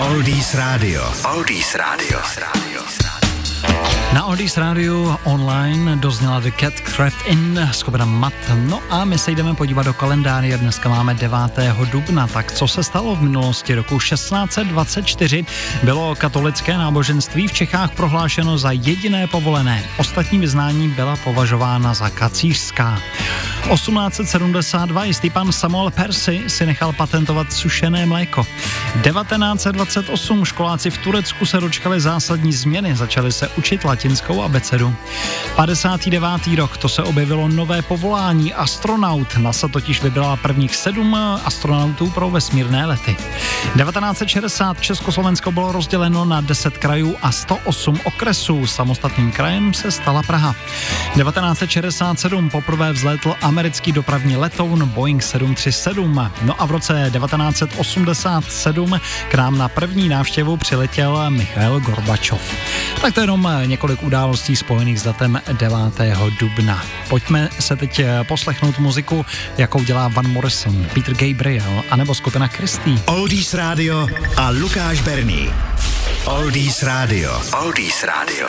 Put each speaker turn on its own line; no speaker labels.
Oldies Radio. Oldies Radio.
Na Oldies Radio online dozněla The Cat Craft In skupina Mat. No a my se jdeme podívat do kalendáře. Dneska máme 9. dubna. Tak co se stalo v minulosti roku 1624? Bylo katolické náboženství v Čechách prohlášeno za jediné povolené. Ostatní vyznání byla považována za kacířská. 1872 jistý pan Samuel Percy si nechal patentovat sušené mléko. 1928 školáci v Turecku se dočkali zásadní změny, začali se učit latinskou abecedu. 59. rok, to se objevilo nové povolání astronaut. NASA totiž vybrala prvních sedm astronautů pro vesmírné lety. 1960 Československo bylo rozděleno na 10 krajů a 108 okresů. Samostatným krajem se stala Praha. 1967 poprvé vzlétl americký dopravní letoun Boeing 737. No a v roce 1987 k nám na první návštěvu přiletěl Michail Gorbačov. Tak to je jenom několik událostí spojených s datem 9. dubna. Pojďme se teď poslechnout muziku, jakou dělá Van Morrison, Peter Gabriel anebo skupina Christy.
Oldies Radio a Lukáš Berný. Oldies Radio. Oldies Radio.